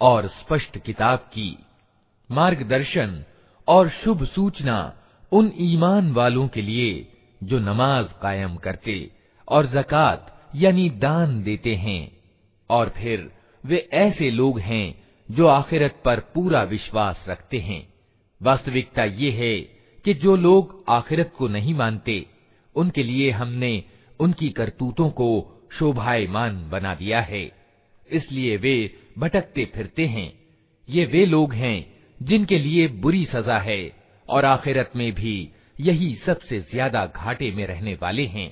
और स्पष्ट किताब की। मार्गदर्शन और शुभ सूचना उन ईमान वालों के लिए जो नमाज़ कायम करते और जक़ात यानी दान देते हैं। और फिर वे ऐसे लोग हैं जो आखिरत पर पूरा विश्वास रखते हैं। वास्तविकता ये है कि जो लोग आखिरत को नहीं मानते, उनके लिए हमने उनकी करतूतों को शोभायमान बना दिया है। इसलिए वे भटकते फिरते हैं ये वे लोग हैं जिनके लिए बुरी सजा है और आखिरत में भी यही सबसे ज्यादा घाटे में रहने वाले हैं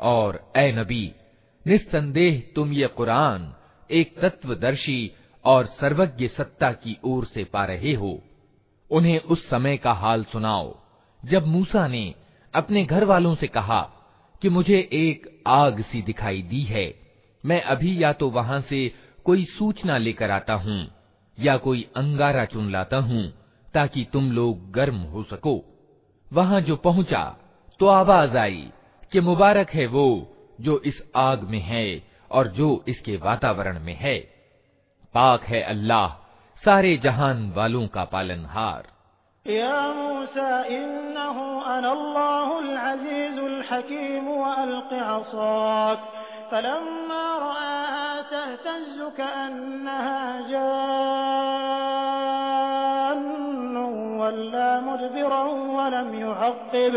और ए नबी निस्संदेह तुम ये कुरान एक तत्वदर्शी और सर्वज्ञ सत्ता की ओर से पा रहे हो उन्हें उस समय का हाल सुनाओ। जब मूसा ने अपने घर वालों से कहा कि मुझे एक आग सी दिखाई दी है, मैं अभी या तो वहाँ से कोई सूचना लेकर आता हूँ या कोई अंगारा चुन लाता हूँ ताकि तुम लोग गर्म हो सको। वहाँ जो पहुँचा तो आवाज़ आई कि मुबारक है वो जो इस आग में है और जो इसके वातावरण में है। पाक है अल्लाह सारे जहान वालों का पालनहार या मूसा इन्नहु अनल्लाहुल अजीजुल हकीम वअल्क़ असाक फलम्मा रआहा तहतज़्ज़ु कअन्नहा जान्नुन वल्ला मुदबिरन वलम युअक़्क़िब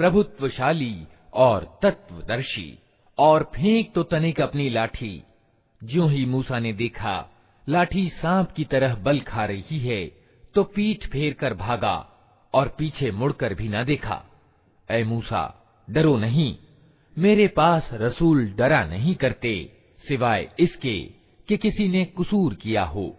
प्रभुत्वशाली और तत्वदर्शी। और फेंक तो तनिक अपनी लाठी। ज्यो ही मूसा ने देखा, लाठी सांप की तरह बल खा रही है तो पीठ फेर कर भागा और पीछे मुड़कर भी न देखा। ए मूसा, डरो नहीं। मेरे पास रसूल डरा नहीं करते, सिवाय इसके कि किसी ने कसूर किया हो।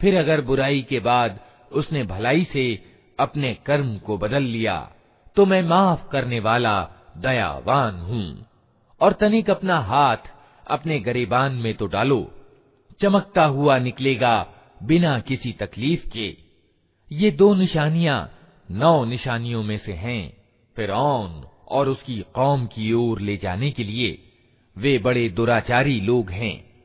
फिर अगर बुराई के बाद उसने भलाई से अपने कर्म को बदल लिया तो मैं माफ़ करने वाला दयावान हूँ। और तनिक अपना हाथ अपने गरीबान में तो डालो। चमकता हुआ निकलेगा बिना किसी तकलीफ़ के। ये दो निशानियाँ नौ निशानियों में से हैं फिर और उसकी कौम की ओर ले जाने के लिए। वे बड़े दुराचारी लोग हैं।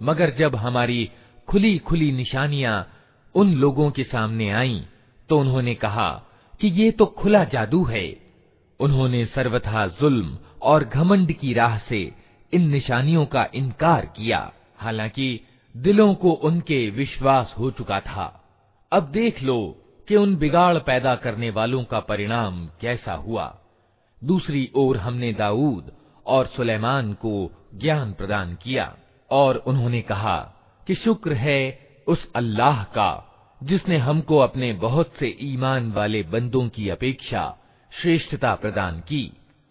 मगर जब हमारी खुली खुली निशानियां उन लोगों के सामने आईं, तो उन्होंने कहा कि ये तो खुला जादू है उन्होंने सर्वथा जुल्म और घमंड की राह से इन निशानियों का इनकार किया हालांकि दिलों को उनके विश्वास हो चुका था। अब देख लो कि उन बिगाड़ पैदा करने वालों का परिणाम कैसा हुआ। दूसरी ओर हमने दाऊद और सुलेमान को ज्ञान प्रदान किया और उन्होंने कहा कि शुक्र है उस अल्लाह का, जिसने हमको अपने बहुत से ईमान वाले बंदों की अपेक्षा श्रेष्ठता प्रदान की।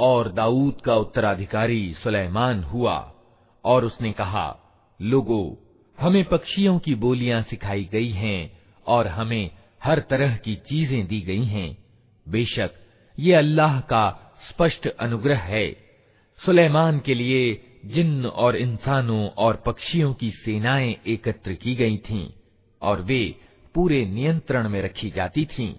और दाऊद का उत्तराधिकारी सुलेमान हुआ और उसने कहा लोगो हमें पक्षियों की बोलियां सिखाई गई हैं और हमें हर तरह की चीजें दी गई हैं बेशक ये अल्लाह का स्पष्ट अनुग्रह है। सुलेमान के लिए जिन्न और इंसानों और पक्षियों की सेनाएँ एकत्र की गई थीं और वे पूरे नियंत्रण में रखी जाती थीं।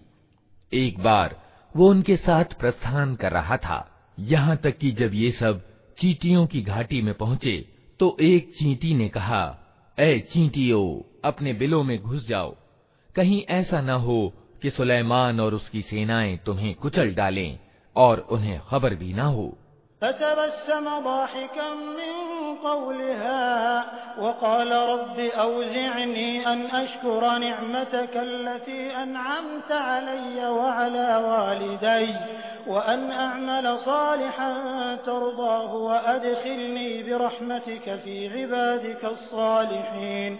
एक बार वो उनके साथ प्रस्थान कर रहा था। यहाँ तक कि जब ये सब चींटियों की घाटी में पहुँचे तो एक चींटी ने कहा, ए चींटियों, अपने बिलों में घुस जाओ। कहीं ऐसा न हो कि सुलेमान और उसकी सेनाएँ तुम्हें कुचल डालें। और उन्हें खबर भी ना हो वक़ाल रब्बि औज़िअनी अन अश्कुर निअमतक अल्लती अनअमत अलय्य वअला वालिदैय वअन अअमल सालिहन तर्दाहु वअदखिलनी बिरहमतिक फी इबादिक अस्सालिहीन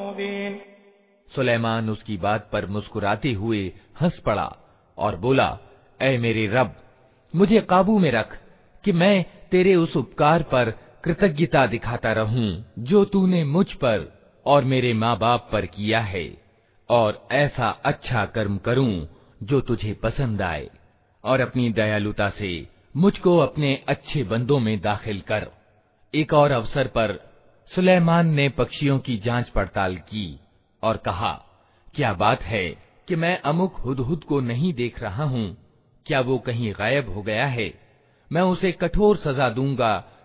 मुबीन सुलेमान उसकी बात पर मुस्कुराते हुए हंस पड़ा और बोला ऐ मेरे रब मुझे काबू में रख कि मैं तेरे उस उपकार पर कृतज्ञता दिखाता रहूँ, जो तूने मुझ पर और मेरे माँ बाप पर किया है, और ऐसा अच्छा कर्म करूँ, जो तुझे पसंद आए, और अपनी दयालुता से मुझको अपने अच्छे बंदों में दाखिल कर। एक और अवसर पर सुलेमान ने पक्षियों की जाँच पड़ताल की, और कहा, क्या बात है कि मैं अमुक हुदहुद को नहीं देख रहा हूँ? क्या वो कहीं गायब हो गया है? मैं उसे कठोर सजा दूँगा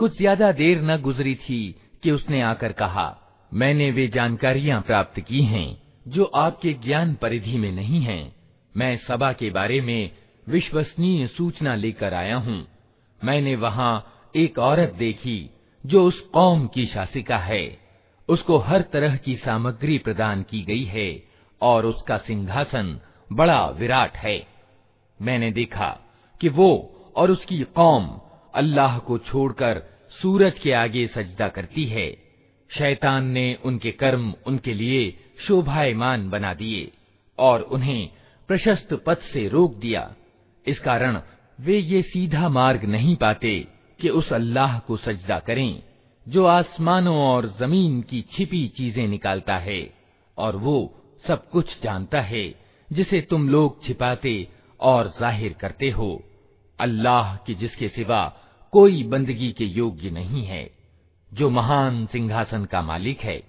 कुछ ज्यादा देर न गुजरी थी कि उसने आकर कहा मैंने वे जानकारियां प्राप्त की हैं जो आपके ज्ञान परिधि में नहीं हैं मैं सभा के बारे में विश्वसनीय सूचना लेकर आया हूँ। मैंने वहाँ एक औरत देखी, जो उस कौम की शासिका है। उसको हर तरह की सामग्री प्रदान की गई है, और उसका सिंहासन बड़ा विराट है। मैंने देखा कि वो और उसकी कौम अल्लाह को छोड़कर सूरज के आगे सजदा करती है। शैतान ने उनके कर्म उनके लिए शोभायमान बना दिए, और उन्हें प्रशस्त पथ से रोक दिया। इस कारण वे ये सीधा मार्ग नहीं पाते कि उस अल्लाह को सजदा करें, जो आसमानों और ज़मीन की छिपी चीज़ें निकालता है, और वो सब कुछ जानता है, जिसे तुम लोग छिपाते और ज़ाहिर करते हो। अल्लाह की जिसके सिवा कोई बंदगी के योग्य नहीं है, जो महान सिंहासन का मालिक है।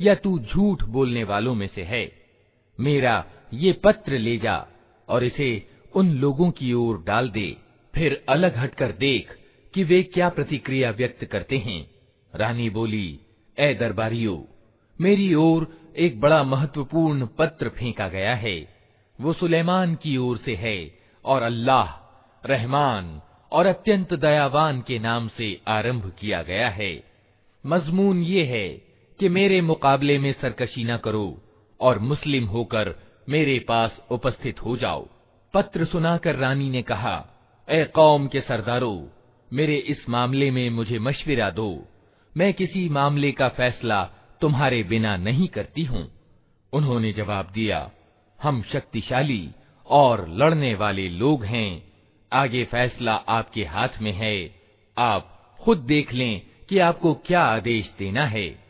या तू झूठ बोलने वालों में से है? मेरा ये पत्र ले जा और इसे उन लोगों की ओर डाल दे। फिर अलग हटकर देख कि वे क्या प्रतिक्रिया व्यक्त करते हैं। रानी बोली ए दरबारियों, मेरी ओर एक बड़ा महत्वपूर्ण पत्र फेंका गया है। वो सुलेमान की ओर से है और अल्लाह, रहमान और अत्यंत दयावान के नाम से आरंभ किया गया है। मजमून ये है कि मेरे मुकाबले में सरकशी न करो और मुस्लिम होकर मेरे पास उपस्थित हो जाओ। पत्र सुनाकर रानी ने कहा, ए कौम के सरदारों, मेरे इस मामले में मुझे मशविरा दो। मैं किसी मामले का फैसला तुम्हारे बिना नहीं करती हूँ। उन्होंने जवाब दिया, हम शक्तिशाली और लड़ने वाले लोग हैं। आगे फैसला आपके हाथ में है। आप खुद देख लें कि आपको क्या आदेश देना है।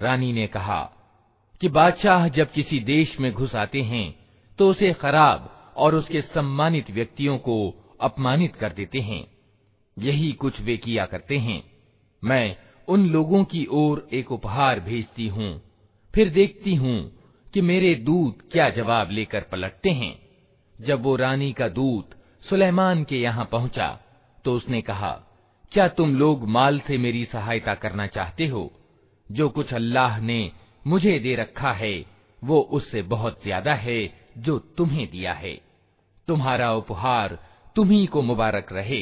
रानी ने कहा कि बादशाह जब किसी देश में घुस आते हैं तो उसे खराब और उसके सम्मानित व्यक्तियों को अपमानित कर देते हैं यही कुछ वे किया करते हैं मैं उन लोगों की ओर एक उपहार भेजती हूँ फिर देखती हूँ कि मेरे दूत क्या जवाब लेकर पलटते हैं। जब वो रानी का दूत सुलेमान के यहाँ पहुँचा तो उसने कहा, क्या तुम लोग माल से मेरी सहायता करना चाहते हो? जो कुछ अल्लाह ने मुझे दे रखा है, वो उससे बहुत ज़्यादा है जो तुम्हें दिया है। तुम्हारा उपहार तुम्ही को मुबारक रहे।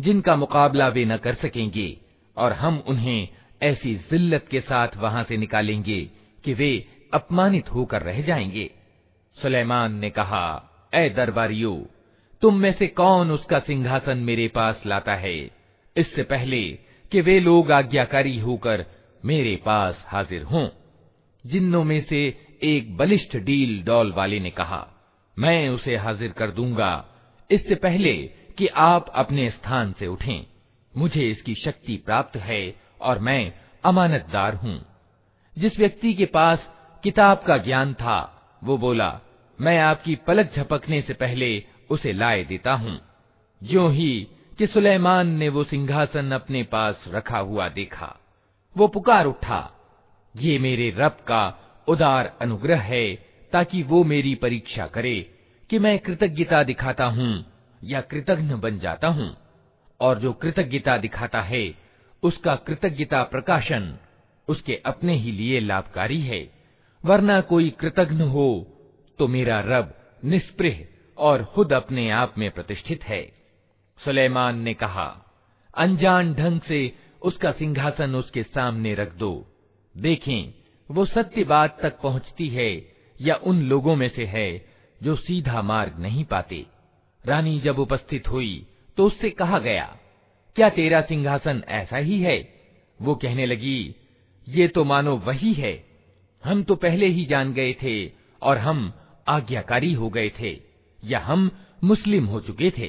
जिनका मुकाबला वे न कर सकेंगे, और हम उन्हें ऐसी जिल्लत के साथ वहाँ से निकालेंगे कि वे अपमानित होकर रह जाएँगे। सुलेमान ने कहा ए दरबारियों, तुम में से कौन उसका सिंहासन मेरे पास लाता है? इससे पहले कि वे लोग आज्ञाकारी होकर मेरे पास हाजिर हों। जिन्नों में से एक बलिष्ठ डील डॉल वाले ने कहा, मैं उसे हाजिर कर दूँगा। इससे पहले कि आप अपने स्थान से उठें। मुझे इसकी शक्ति प्राप्त है और मैं अमानतदार हूँ। जिस व्यक्ति के पास किताब का ज्ञान था, वो बोला, मैं आपकी पलक झपकने से पहले उसे लाए देता हूँ। जो ही कि सुलेमान ने वो सिंहासन अपने पास रखा हुआ देखा। वो पुकार उठा, ये मेरे रब का उदार अनुग्रह है ताकि वो मेरी परीक्षा करे कि मैं कृतज्ञता दिखाता हूँ या कृतघ्न बन जाता हूँ, और जो कृतज्ञता दिखाता है, उसका कृतज्ञता प्रकाशन उसके अपने ही लिए लाभकारी है। वरना कोई कृतघ्न हो तो मेरा रब निष्प्रह और खुद अपने आप में प्रतिष्ठित है। सुलेमान ने कहा, अनजान ढंग से उसका सिंहासन उसके सामने रख दो। देखें, वो सत्य बात तक पहुँचती है या उन लोगों में से है जो सीधा मार्ग नहीं पाते। रानी जब उपस्थित हुई तो उससे कहा गया, क्या तेरा सिंहासन ऐसा ही है? वो कहने लगी, ये तो मानो वही है। हम तो पहले ही जान गए थे और हम आज्ञाकारी हो गए थे, या हम मुस्लिम हो चुके थे।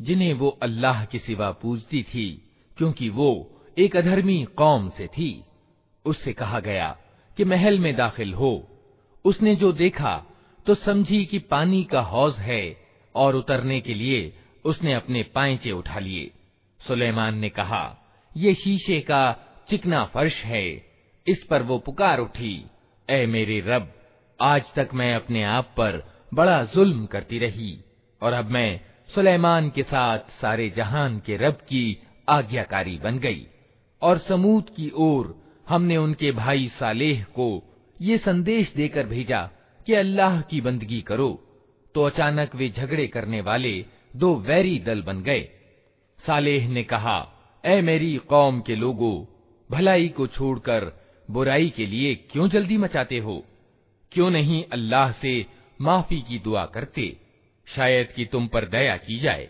जिन्हें वो अल्लाह के सिवा पूजती थी, क्योंकि वो एक अधर्मी कौम से थी। उससे कहा गया कि महल में दाखिल हो। उसने जो देखा तो समझी कि पानी का हौज है और उतरने के लिए उसने अपने पाइचे उठा लिए। सुलेमान ने कहा, ये शीशे का चिकना फर्श है, इस पर वो पुकार उठी। ए मेरे रब, आज तक मैं अपने आप पर बड़ा जुल्म करती रही, और अब मैं सुलेमान के साथ सारे जहान के रब की आज्ञाकारी बन गई और समूद की ओर हमने उनके भाई सालेह को ये संदेश देकर भेजा कि अल्लाह की बंदगी करो तो अचानक वे झगड़े करने वाले दो वैरी दल बन गए। सालेह ने कहा, ए मेरी कौम के लोगों, भलाई को छोड़कर बुराई के लिए क्यों जल्दी मचाते हो? क्यों नहीं अल्लाह से माफ़ी की दुआ करते? शायद कि तुम पर दया की जाए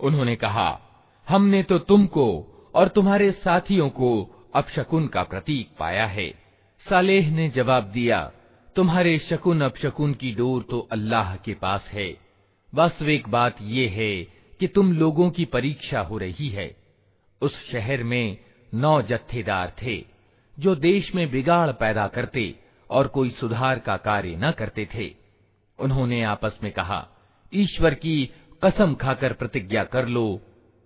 उन्होंने कहा हमने तो तुमको और तुम्हारे साथियों को अपशकुन का प्रतीक पाया है सालेह ने जवाब दिया तुम्हारे शकुन अपशकुन की डोर तो अल्लाह के पास है। वास्तविक बात यह है कि तुम लोगों की परीक्षा हो रही है। उस शहर में नौ जत्थेदार थे, जो देश में बिगाड़ पैदा करते और कोई सुधार का कार्य न करते थे। उन्होंने आपस में कहा, ईश्वर की कसम खाकर प्रतिज्ञा कर लो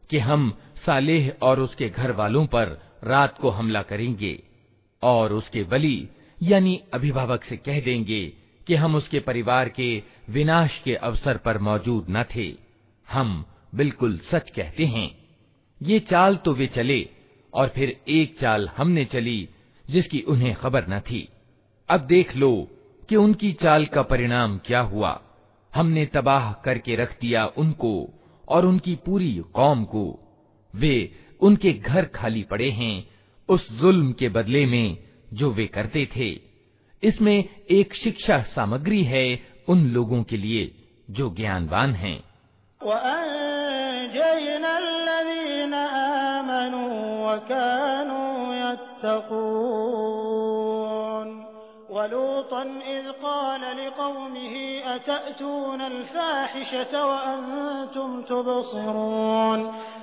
कि हम सालेह और उसके घर वालों पर रात को हमला करेंगे और उसके वली यानी अभिभावक से कह देंगे कि हम उसके परिवार के विनाश के अवसर पर मौजूद न थे। हम बिल्कुल सच कहते हैं। ये चाल तो वे चले और फिर एक चाल हमने चली जिसकी उन्हें खबर न थी। अब देख लो कि उनकी चाल का परिणाम क्या हुआ। हमने तबाह करके रख दिया उनको और उनकी पूरी कौम को। वे उनके घर खाली पड़े हैं। उस जुल्म के बदले में जो वे करते थे। इसमें एक शिक्षा सामग्री है उन लोगों के लिए जो ज्ञानवान हैं। वलूतन इज़ क़ाल लिक़ौमिही अतअतून अल-फ़ाहिशत वअन्तुम तुबसिरून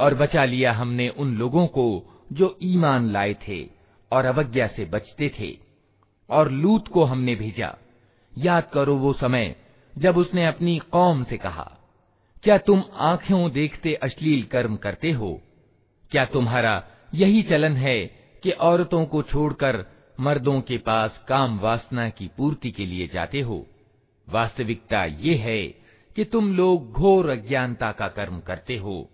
और बचा लिया हमने उन लोगों को जो ईमान लाए थे और अवज्ञा से बचते थे। और लूत को हमने भेजा। याद करो वो समय जब उसने अपनी कौम से कहा, क्या तुम आँखों देखते अश्लील कर्म करते हो? क्या तुम्हारा यही चलन है कि औरतों को छोड़कर मर्दों के पास काम वासना की पूर्ति के लिए जाते हो? वास्तविकता ये है कि तुम लोग घोर अज्ञानता का कर्म करते हो।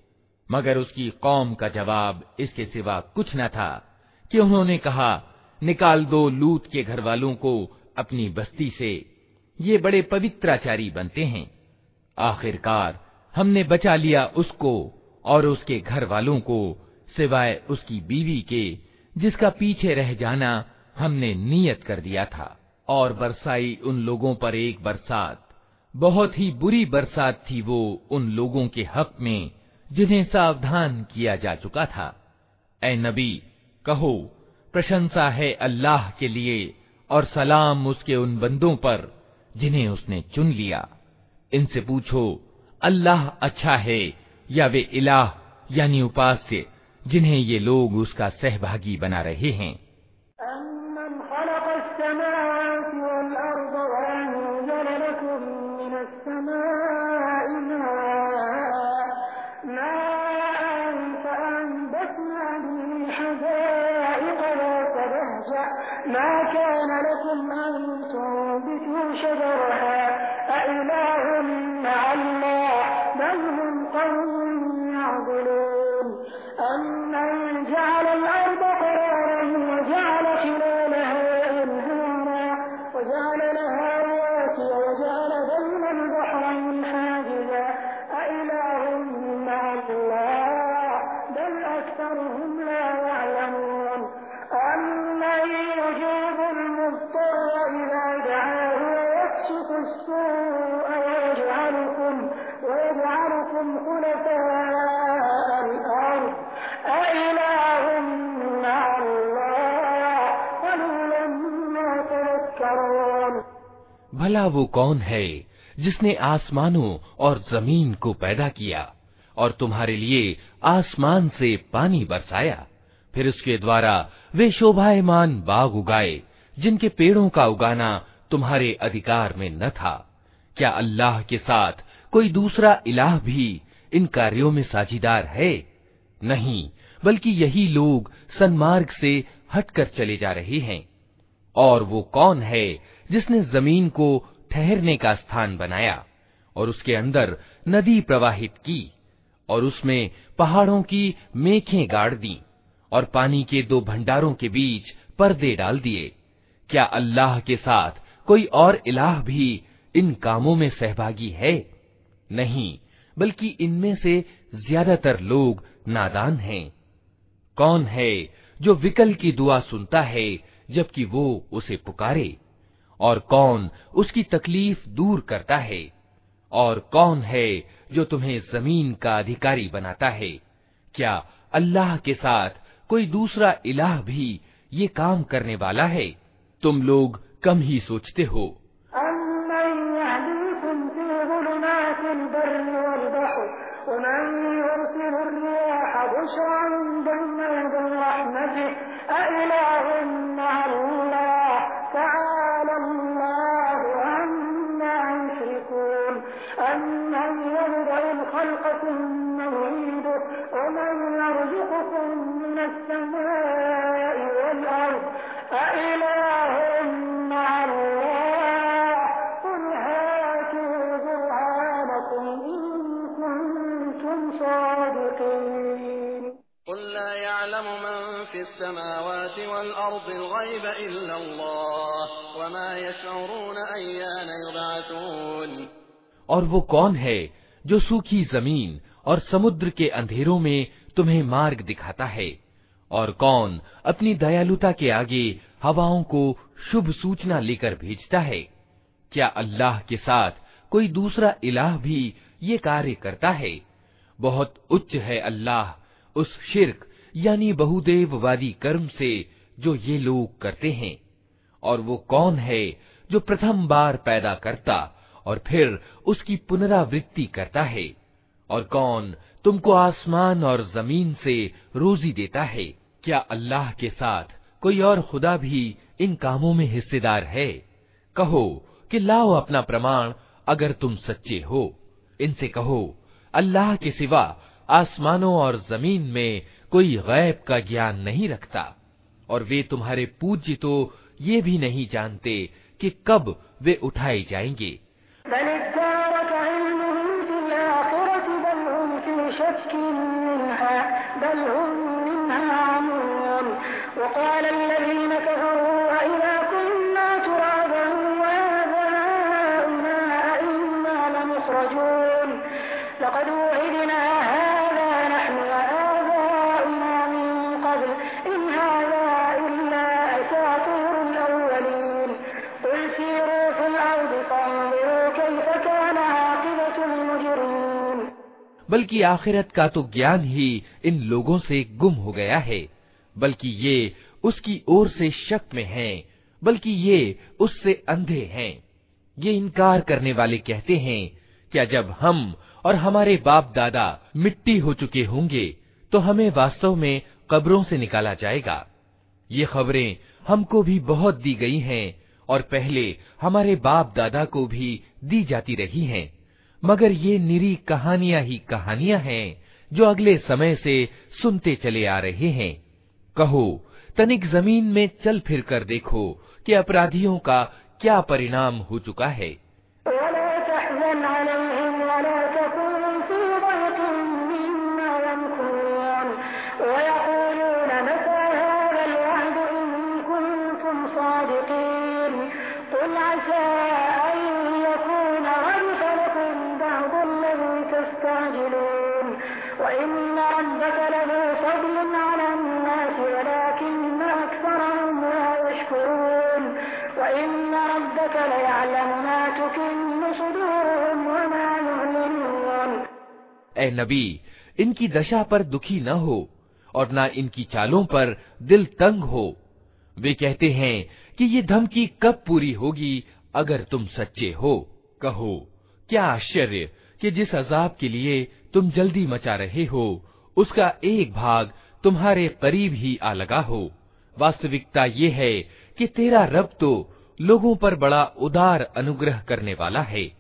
मगर उसकी कौम का जवाब इसके सिवा कुछ न था कि उन्होंने कहा, निकाल दो लूत के घर वालों को अपनी बस्ती से। ये बड़े पवित्राचारी बनते हैं। आखिरकार हमने बचा लिया उसको और उसके घर वालों को, सिवाय उसकी बीवी के, जिसका पीछे रह जाना हमने नियत कर दिया था। और बरसाई उन लोगों पर एक बरसात, बहुत ही बुरी बरसात थी वो उन लोगों के हक में जिन्हें सावधान किया जा चुका था। ए नबी, कहो, प्रशंसा है अल्लाह के लिए और सलाम उसके उन बंदों पर जिन्हें उसने चुन लिया। इनसे पूछो, अल्लाह अच्छा है या वे इलाह यानी उपास्य जिन्हें ये लोग उसका सहभागी बना रहे हैं? वो कौन है जिसने आसमानों और ज़मीन को पैदा किया और तुम्हारे लिए आसमान से पानी बरसाया? फिर उसके द्वारा वे शोभायमान बाग उगाए, जिनके पेड़ों का उगाना तुम्हारे अधिकार में न था। क्या अल्लाह के साथ कोई दूसरा इलाह भी इन कार्यों में साझीदार है? नहीं, बल्कि यही लोग सन्मार्ग से हटकर चले जा रहे हैं। और वो कौन है जिसने ज़मीन को ठहरने का स्थान बनाया और उसके अंदर नदी प्रवाहित की और उसमें पहाड़ों की मेखें गाड़ दी और पानी के दो भंडारों के बीच पर्दे डाल दिए। क्या अल्लाह के साथ कोई और इलाह भी इन कामों में सहभागी है? नहीं, बल्कि इनमें से ज़्यादातर लोग नादान हैं। कौन है जो विकल की दुआ सुनता है जबकि वो उसे पुकारे? और कौन उसकी तकलीफ़ दूर करता है, और कौन है जो तुम्हें ज़मीन का अधिकारी बनाता है? क्या अल्लाह के साथ कोई दूसरा इलाह भी ये काम करने वाला है? तुम लोग कम ही सोचते हो। और वो कौन है जो सूखी ज़मीन और समुद्र के अंधेरों में तुम्हें मार्ग दिखाता है? और कौन अपनी दयालुता के आगे हवाओं को शुभ सूचना लेकर भेजता है? क्या अल्लाह के साथ कोई दूसरा इलाह भी ये कार्य करता है? बहुत उच्च है अल्लाह उस शिरक यानी बहुदेववादी कर्म से जो ये लोग करते हैं। और वो कौन है जो प्रथम बार पैदा करता और फिर उसकी पुनरावृत्ति करता है? और कौन तुमको आसमान और ज़मीन से रोजी देता है? क्या अल्लाह के साथ कोई और खुदा भी इन कामों में हिस्सेदार है? कहो कि लाओ अपना प्रमाण अगर तुम सच्चे हो। इनसे कहो, अल्लाह के सिवा आसमानों और ज़मीन में कोई गैब का ज्ञान नहीं रखता, और वे तुम्हारे पूज्य तो ये भी नहीं जानते कि कब वे उठाए जाएँगे। बल्कि आखिरत का तो ज्ञान ही इन लोगों से गुम हो गया है बल्कि ये उसकी ओर से शक में हैं, बल्कि ये उससे अंधे हैं। ये इनकार करने वाले कहते हैं क्या जब हम और हमारे बाप दादा मिट्टी हो चुके होंगे तो हमें वास्तव में कब्रों से निकाला जाएगा। ये खबरें हमको भी बहुत दी गई हैं और पहले हमारे बाप दादा को भी दी जाती रही हैं। मगर ये निरी कहानियाँ ही कहानियाँ हैं, जो अगले समय से सुनते चले आ रहे हैं। कहो, तनिक ज़मीन में चल फिर कर देखो कि अपराधियों का क्या परिणाम हो चुका है। ए नबी, इनकी दशा पर दुखी न हो और न इनकी चालों पर दिल तंग हो। वे कहते हैं कि ये धमकी कब पूरी होगी अगर तुम सच्चे हो। कहो, क्या आश्चर्य कि जिस अजाब के लिए तुम जल्दी मचा रहे हो, उसका एक भाग तुम्हारे करीब ही आ लगा हो। वास्तविकता ये है कि तेरा रब तो लोगों पर बड़ा उदार अनुग्रह करने वाला है,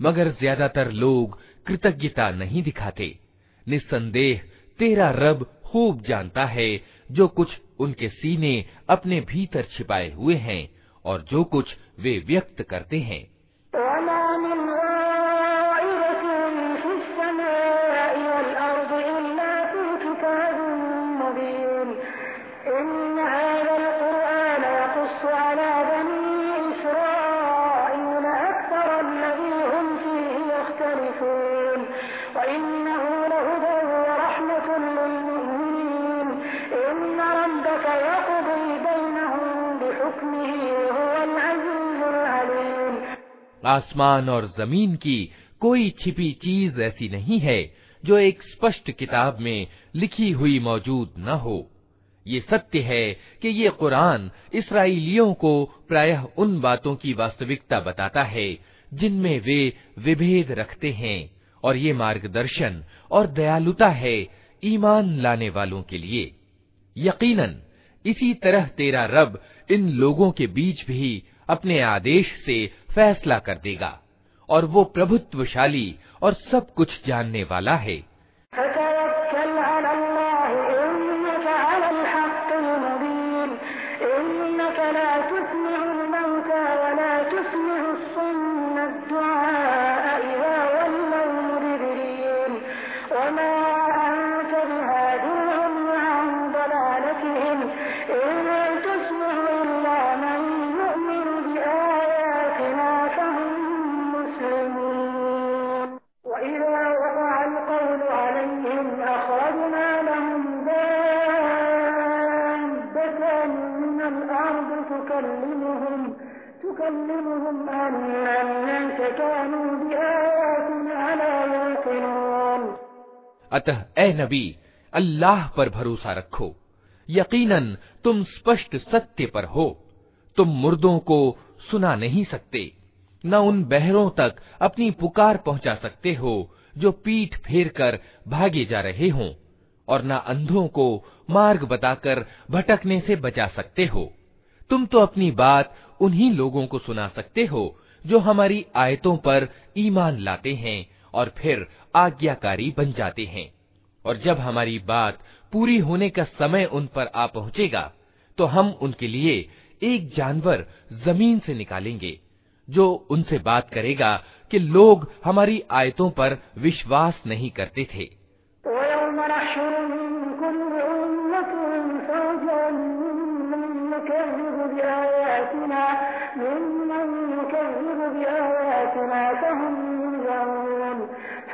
मगर ज़्यादातर लोग कृतज्ञता नहीं दिखाते। निसंदेह तेरा रब खूब जानता है, जो कुछ उनके सीने अपने भीतर छिपाए हुए हैं और जो कुछ वे व्यक्त करते हैं। आसमान और ज़मीन की कोई छिपी चीज़ ऐसी नहीं है, जो एक स्पष्ट किताब में लिखी हुई मौजूद न हो। ये सत्य है कि ये कुरान इसराइलियों को प्रायः उन बातों की वास्तविकता बताता है, जिनमें वे विभेद रखते हैं, और ये मार्गदर्शन और दयालुता है ईमान लाने वालों के लिए। यकीनन, इसी तरह तेरा रब इन लोगों के बीच भी अपने आदेश से फैसला कर देगा और वो प्रभुत्वशाली और सब कुछ जानने वाला है। अतः, ए नबी, अल्लाह पर भरोसा रखो। यकीनन, तुम स्पष्ट सत्य पर हो। तुम मुर्दों को सुना नहीं सकते, न उन बहरों तक अपनी पुकार पहुँचा सकते हो, जो पीठ फेर कर भागे जा रहे हों, और न अंधों को मार्ग बताकर भटकने से बचा सकते हो। तुम तो अपनी बात उन्हीं लोगों को सुना सकते हो, जो हमारी आयतों पर ईमान लाते हैं और फिर आज्ञाकारी बन जाते हैं। और जब हमारी बात पूरी होने का समय उन पर आ पहुंचेगा तो हम उनके लिए एक जानवर ज़मीन से निकालेंगे, जो उनसे बात करेगा कि लोग हमारी आयतों पर विश्वास नहीं करते थे।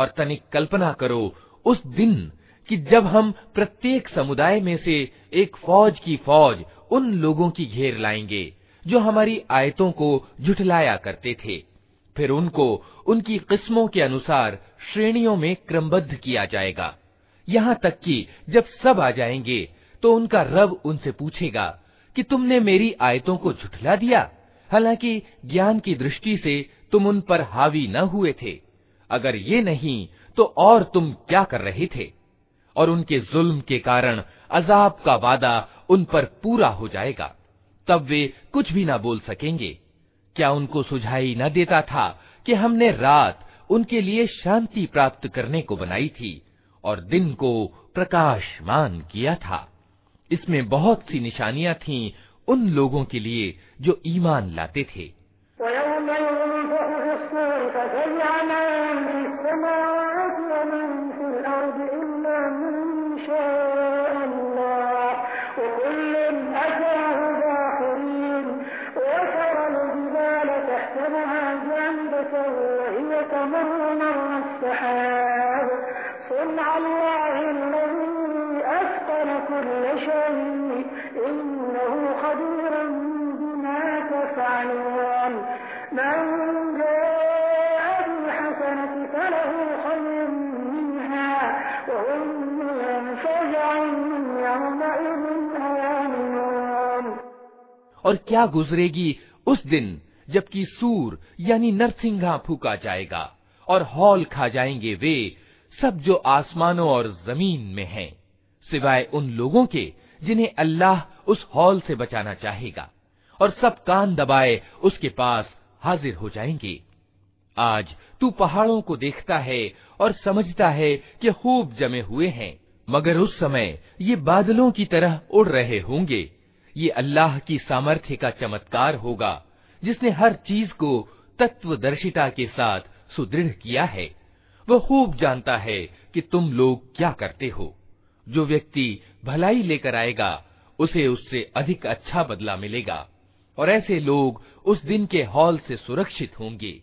और तनिक कल्पना करो उस दिन कि जब हम प्रत्येक समुदाय में से एक फौज की फौज उन लोगों की घेर लाएँगे, जो हमारी आयतों को झुठलाया करते थे। फिर उनको, उनकी किस्मों के अनुसार श्रेणियों में क्रमबद्ध किया जाएगा। यहाँ तक कि जब सब आ जाएँगे तो उनका रब उनसे पूछेगा कि तुमने मेरी आयतों को झुठला दिया? हालाँकि ज्ञान की दृष्टि से तुम उन पर हावी न हुए थे। अगर ये नहीं तो और तुम क्या कर रहे थे और उनके जुल्म के कारण अजाब का वादा उन पर पूरा हो जाएगा तब वे कुछ भी ना बोल सकेंगे क्या उनको सुझाई न देता था कि हमने रात उनके लिए शांति प्राप्त करने को बनाई थी और दिन को प्रकाशमान किया था इसमें बहुत सी निशानियाँ थीं उन लोगों के लिए जो ईमान लाते थे Come on. और क्या गुजरेगी उस दिन जबकि सूर यानी नरसिंघा फूका जाएगा और हॉल खा जाएँगे वे सब जो आसमानों और ज़मीन में हैं, सिवाय उन लोगों के जिन्हें अल्लाह उस हॉल से बचाना चाहेगा और सब कान दबाए उसके पास हाजिर हो जाएँगे। आज तू पहाड़ों को देखता है और समझता है कि खूब जमे हुए हैं मगर उस समय ये बादलों की तरह उड़ रहे होंगे। ये अल्लाह की सामर्थ्य का चमत्कार होगा, जिसने हर चीज़ को तत्वदर्शिता के साथ सुदृढ़ किया है। वह खूब जानता है कि तुम लोग क्या करते हो। जो व्यक्ति भलाई लेकर आएगा, उसे उससे अधिक अच्छा बदला मिलेगा, और ऐसे लोग उस दिन के हॉल से सुरक्षित होंगे।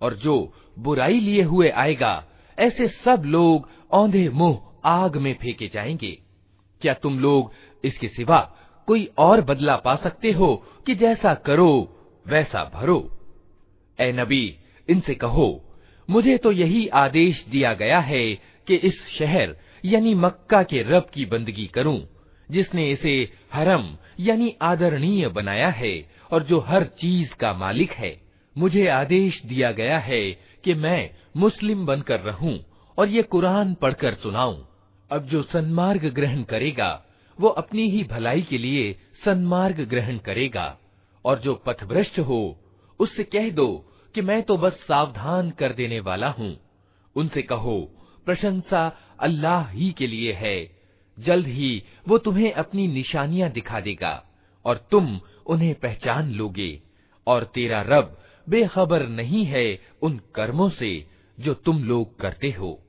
और जो बुराई लिए हुए आएगा ऐसे सब लोग औंधे मुंह आग में फेंके जाएंगे क्या तुम लोग इसके सिवा कोई और बदला पा सकते हो कि जैसा करो वैसा भरो ए नबी इनसे कहो मुझे तो यही आदेश दिया गया है कि इस शहर यानी मक्का के रब की बंदगी करूं जिसने इसे हरम, यानी आदरणीय बनाया है, और जो हर चीज़ का मालिक है, मुझे आदेश दिया गया है कि मैं मुस्लिम बनकर रहूँ और ये कुरान पढ़कर सुनाऊं। अब जो सन्मार्ग ग्रहण करेगा, वो अपनी ही भलाई के लिए सन्मार्ग ग्रहण करेगा। और जो पथभ्रष्ट हो, उससे कह दो कि मैं तो बस सावधान कर देने वाला हूँ। उनसे कहो, प्रशंसा अल्लाह ही के लिए है जल्द ही वो तुम्हें अपनी निशानियाँ दिखा देगा और तुम उन्हें पहचान लोगे। और तेरा रब बेखबर नहीं है उन कर्मों से जो तुम लोग करते हो।